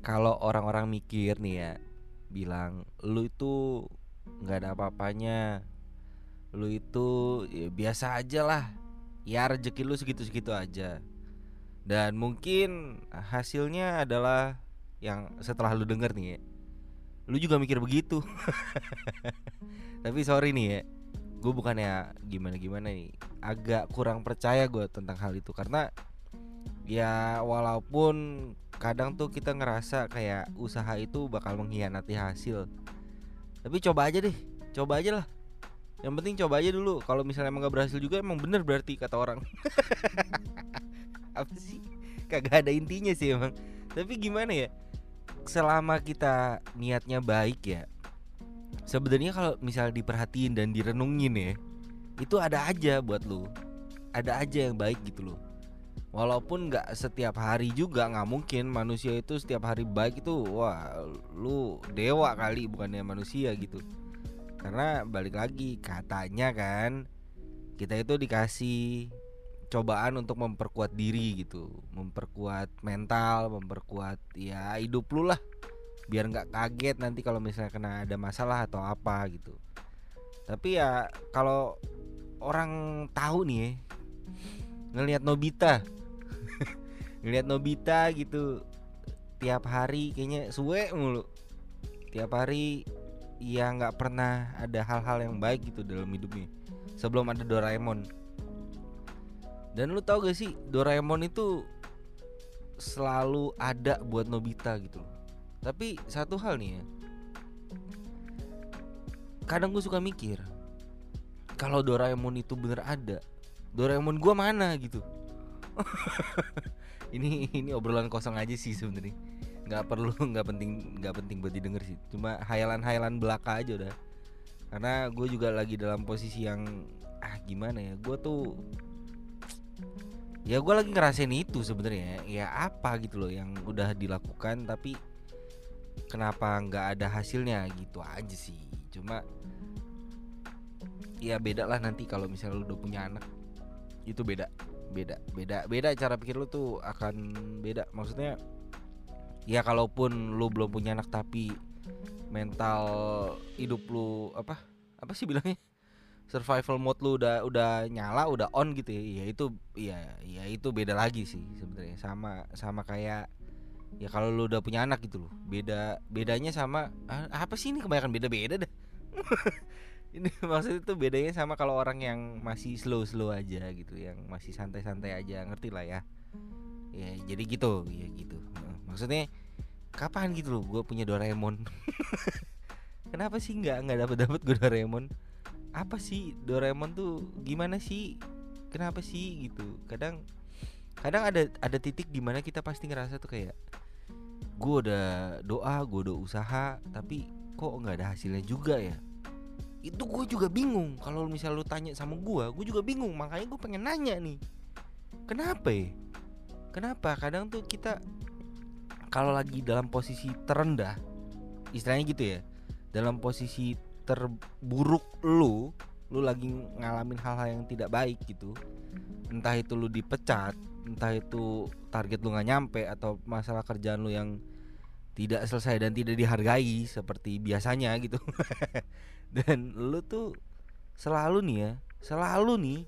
kalau orang-orang mikir nih ya bilang lu itu nggak ada apa-apanya. Lu itu ya, biasa aja lah. Ya rezeki lu segitu-segitu aja. Dan mungkin hasilnya adalah yang setelah lu denger nih ya lu juga mikir begitu. Tapi sorry nih ya gue bukannya gimana-gimana nih. Agak kurang percaya gue tentang hal itu karena ya walaupun kadang tuh kita ngerasa kayak usaha itu bakal mengkhianati hasil. Tapi coba aja deh coba aja lah. Yang penting coba aja dulu. Kalau misalnya emang gak berhasil juga emang bener berarti kata orang. Apa sih? Kagak ada intinya sih emang. Tapi gimana ya? Selama kita niatnya baik ya sebenarnya kalau misalnya diperhatiin dan direnungin ya itu ada aja buat lu. Ada aja yang baik gitu loh walaupun nggak setiap hari juga nggak mungkin manusia itu setiap hari baik itu wah lu dewa kali bukannya manusia gitu. Karena balik lagi katanya kan kita itu dikasih cobaan untuk memperkuat diri gitu. Memperkuat mental memperkuat ya hidup lu lah. Biar nggak kaget nanti kalau misalnya kena ada masalah atau apa gitu. Tapi ya kalau orang tahu nih ya, ngelihat Nobita ngelihat Nobita gitu tiap hari kayaknya suwe mulu. Tiap hari ya nggak pernah ada hal-hal yang baik gitu dalam hidupnya sebelum ada Doraemon. Dan lu tau gak sih Doraemon itu selalu ada buat Nobita gitu tapi satu hal nih ya kadang gue suka mikir kalau Doraemon itu bener ada Doraemon gue mana gitu ini ini obrolan kosong aja sih sebenarnya. Nggak perlu nggak penting nggak penting buat didengar sih. Cuma hayalan-hayalan belaka aja udah. Karena gue juga lagi dalam posisi yang ah gimana ya gue tuh ya gue lagi ngerasain itu sebenarnya. Ya apa gitu loh yang udah dilakukan tapi kenapa nggak ada hasilnya gitu aja sih. Cuma ya beda lah nanti kalau misalnya lu udah punya anak. Itu beda beda beda beda cara pikir lu tuh akan beda. Maksudnya ya kalaupun lu belum punya anak tapi mental hidup lu apa apa sih bilangnya? Survival mode lu udah udah nyala udah on gitu ya, ya itu ya ya itu beda lagi sih sebenarnya. Sama sama kayak ya kalau lu udah punya anak gitu loh beda bedanya sama ah, apa sih ini kebanyakan beda beda dah ini maksudnya itu bedanya sama kalau orang yang masih slow slow aja gitu yang masih santai santai aja ngerti lah ya. Ya jadi gitu ya gitu. Maksudnya kapan gitu loh gue punya Doraemon? Kenapa sih nggak nggak dapat dapat gue Doraemon? Apa sih Doraemon tuh gimana sih? Kenapa sih gitu? Kadang kadang ada ada titik di mana kita pasti ngerasa tuh kayak gue udah doa gue udah usaha tapi kok nggak ada hasilnya juga ya itu gue juga bingung. Kalau misal lu tanya sama gue gue juga bingung. Makanya gue pengen nanya nih. Kenapa ya? Kenapa? Kadang tuh kita kalau lagi dalam posisi terendah istilahnya gitu ya dalam posisi terburuk lu lu lagi ngalamin hal-hal yang tidak baik gitu entah itu lu dipecat entah itu target lu nggak nyampe atau masalah kerjaan lu yang tidak selesai dan tidak dihargai seperti biasanya gitu. Dan lu tuh selalu nih ya selalu nih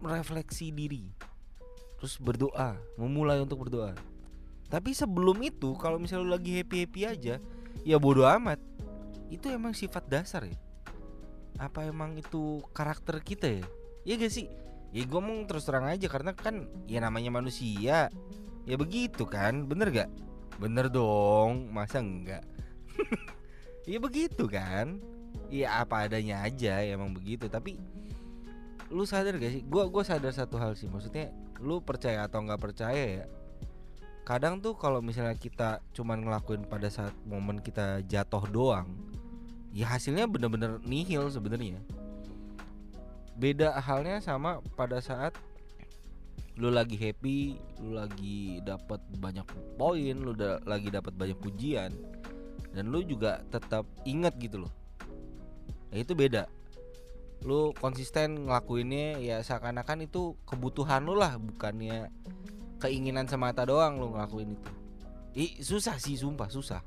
merefleksi diri terus berdoa memulai untuk berdoa. Tapi sebelum itu kalau misalnya lu lagi happy happy aja ya bodoh amat. Itu emang sifat dasar ya. Apa emang itu karakter kita ya? Ya gak sih? Ya gue ngomong terus terang aja karena kan ya namanya manusia ya begitu kan bener gak bener dong masa enggak ya begitu kan? Ya apa adanya aja emang begitu. Tapi lu sadar gak sih? Gua gua sadar satu hal sih maksudnya lu percaya atau nggak percaya ya kadang tuh kalau misalnya kita cuman ngelakuin pada saat momen kita jatuh doang ya hasilnya bener-bener nihil sebenarnya. Beda halnya sama pada saat lu lagi happy, lu lagi dapat banyak poin, lu da lagi dapat banyak pujian dan lu juga tetap ingat gitu loh. Ya itu beda. Lu konsisten ngelakuinnya ya seakan-akan itu kebutuhan lu lah, bukannya keinginan semata doang lu ngelakuin itu Ih, susah sih sumpah susah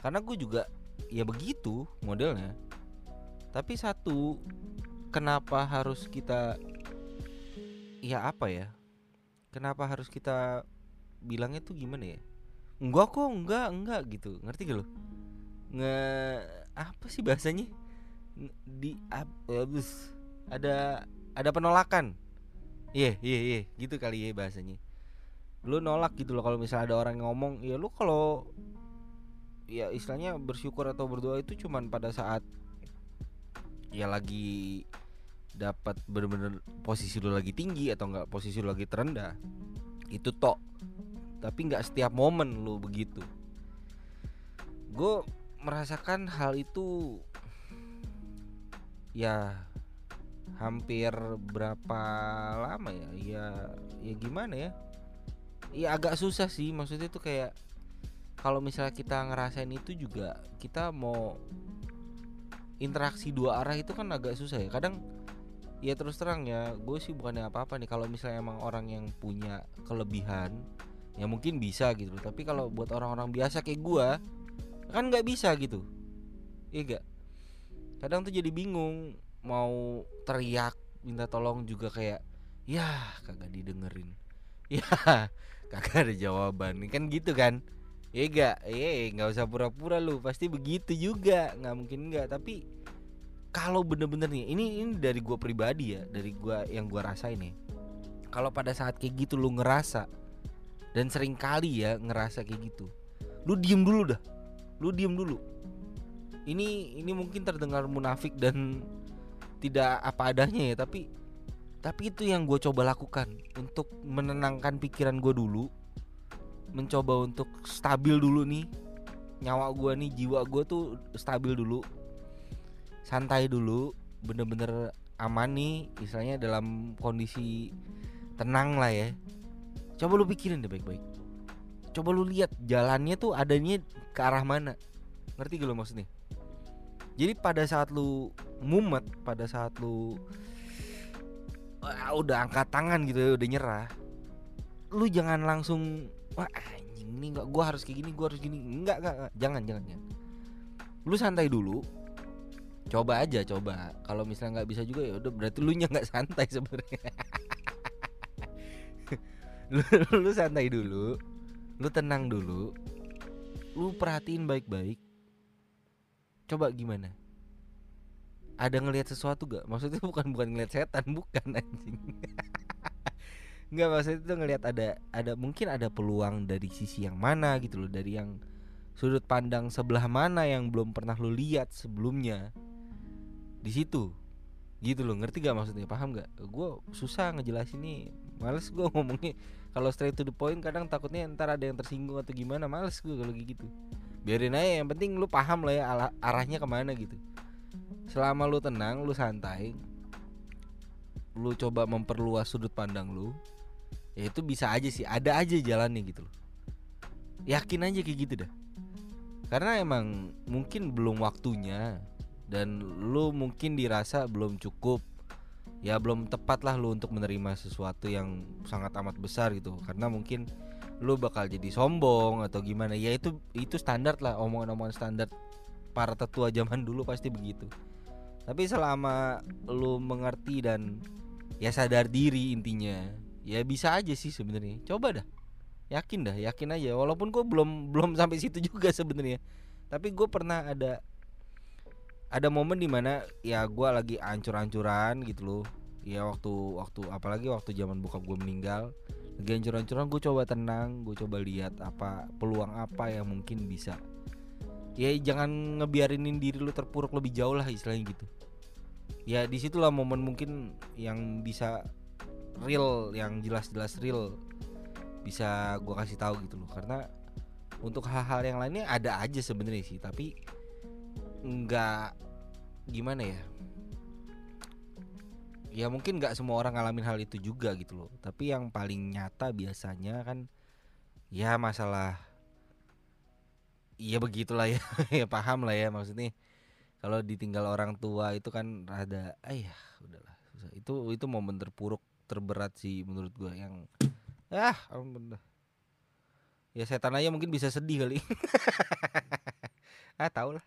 karena gue juga ya begitu modelnya tapi satu kenapa harus kita ya apa ya kenapa harus kita bilangnya tuh gimana ya? Enggak kok enggak enggak gitu. Ngerti gak lo nge apa sih bahasanya? Nge- di abus. Ada ada penolakan. Iya iya iya. Gitu kali ya bahasanya. Lu nolak gitu loh kalau misalnya ada orang ngomong. Ya lu kalau ya istilahnya bersyukur atau berdoa itu cuman pada saat ya lagi dapat bener-bener posisi lu lagi tinggi atau enggak posisi lu lagi terendah itu tok. Tapi nggak setiap momen lu begitu. Gue merasakan hal itu ya hampir berapa lama ya? Ya ya gimana ya? Ya agak susah sih. Maksudnya tuh kayak kalau misalnya kita ngerasain itu juga kita mau interaksi dua arah itu kan agak susah ya. Kadang ya terus terang ya gue sih bukannya apa-apa nih. Kalau misalnya emang orang yang punya kelebihan ya mungkin bisa gitu. Tapi kalau buat orang-orang biasa kayak gue kan nggak bisa gitu. Iya gak kadang tuh jadi bingung mau teriak minta tolong juga kayak ya kagak didengerin. Ya kagak ada jawaban. Kan gitu kan? Iya gak, iya nggak usah pura-pura lu. Pasti begitu juga. Nggak mungkin nggak. Tapi kalau bener-bener nih ini ini dari gua pribadi ya dari gua yang gua rasain nih. Kalau pada saat kayak gitu lu ngerasa dan sering kali ya ngerasa kayak gitu lu diem dulu dah. Lu diem dulu. Ini ini mungkin terdengar munafik dan tidak apa adanya ya tapi tapi itu yang gue coba lakukan untuk menenangkan pikiran gue dulu mencoba untuk stabil dulu nih. Nyawa gue nih jiwa gue tuh stabil dulu santai dulu bener-bener aman nih misalnya dalam kondisi tenang lah ya. Coba lu pikirin deh baik-baik. Coba lu lihat jalannya tuh adanya ke arah mana. Ngerti gak lu maksudnya? Jadi pada saat lu mumet pada saat lu wah, udah angkat tangan gitu ya udah nyerah lu jangan langsung wah anjing nih gua harus kayak gini gua harus gini. Enggak enggak, enggak. jangan jangan jangan. Lu santai dulu coba aja coba. Kalau misalnya nggak bisa juga ya udah berarti lu nya nggak santai sebenarnya. Lu, lu santai dulu lu tenang dulu lu perhatiin baik-baik. Coba gimana? Ada ngelihat sesuatu gak maksudnya bukan bukan ngelihat setan bukan anjing. Nggak maksudnya itu ngelihat ada ada mungkin ada peluang dari sisi yang mana gitu loh dari yang sudut pandang sebelah mana yang belum pernah lu lihat sebelumnya di situ. Gitu loh ngerti gak maksudnya? Paham gak gue susah ngejelasin nih. Males gue ngomongnya. Kalau straight to the point kadang takutnya ntar ada yang tersinggung atau gimana males gue kalau gitu. Biarin aja yang penting lu paham lah ya arahnya ke mana gitu. Selama lu tenang lu santai lu coba memperluas sudut pandang lu ya itu bisa aja sih ada aja jalannya gitu loh. Yakin aja kayak gitu dah. Karena emang mungkin belum waktunya dan lu mungkin dirasa belum cukup. Ya belum tepat lah lu untuk menerima sesuatu yang sangat amat besar gitu. Karena mungkin lu bakal jadi sombong atau gimana. Ya itu itu standar lah. Omongan-omongan standar para tetua zaman dulu pasti begitu. Tapi selama lu mengerti dan ya sadar diri intinya ya bisa aja sih sebenarnya. Coba dah. Yakin dah. Yakin aja. Walaupun gue belum belum sampai situ juga sebenarnya. Tapi gue pernah ada ada momen di mana ya gue lagi ancur-ancuran gitu loh. Ya waktu waktu apalagi waktu zaman bokap gue meninggal. Lagi ancur-ancuran gue coba tenang gue coba lihat apa peluang apa yang mungkin bisa. Ya jangan ngebiarinin diri lu terpuruk lebih jauh lah istilahnya gitu. Ya di situlah momen mungkin yang bisa real yang jelas-jelas real bisa gue kasih tahu gitu loh. Karena untuk hal-hal yang lainnya ada aja sebenarnya sih tapi nggak gimana ya? Ya mungkin nggak semua orang ngalamin hal itu juga gitu loh. Tapi yang paling nyata biasanya kan ya masalah ya begitulah ya ya paham lah ya. Maksudnya kalau ditinggal orang tua itu kan rada ayah udahlah susah. itu itu momen terpuruk terberat sih menurut gua yang ah dah. Ya setan aja mungkin bisa sedih kali. Ah tau lah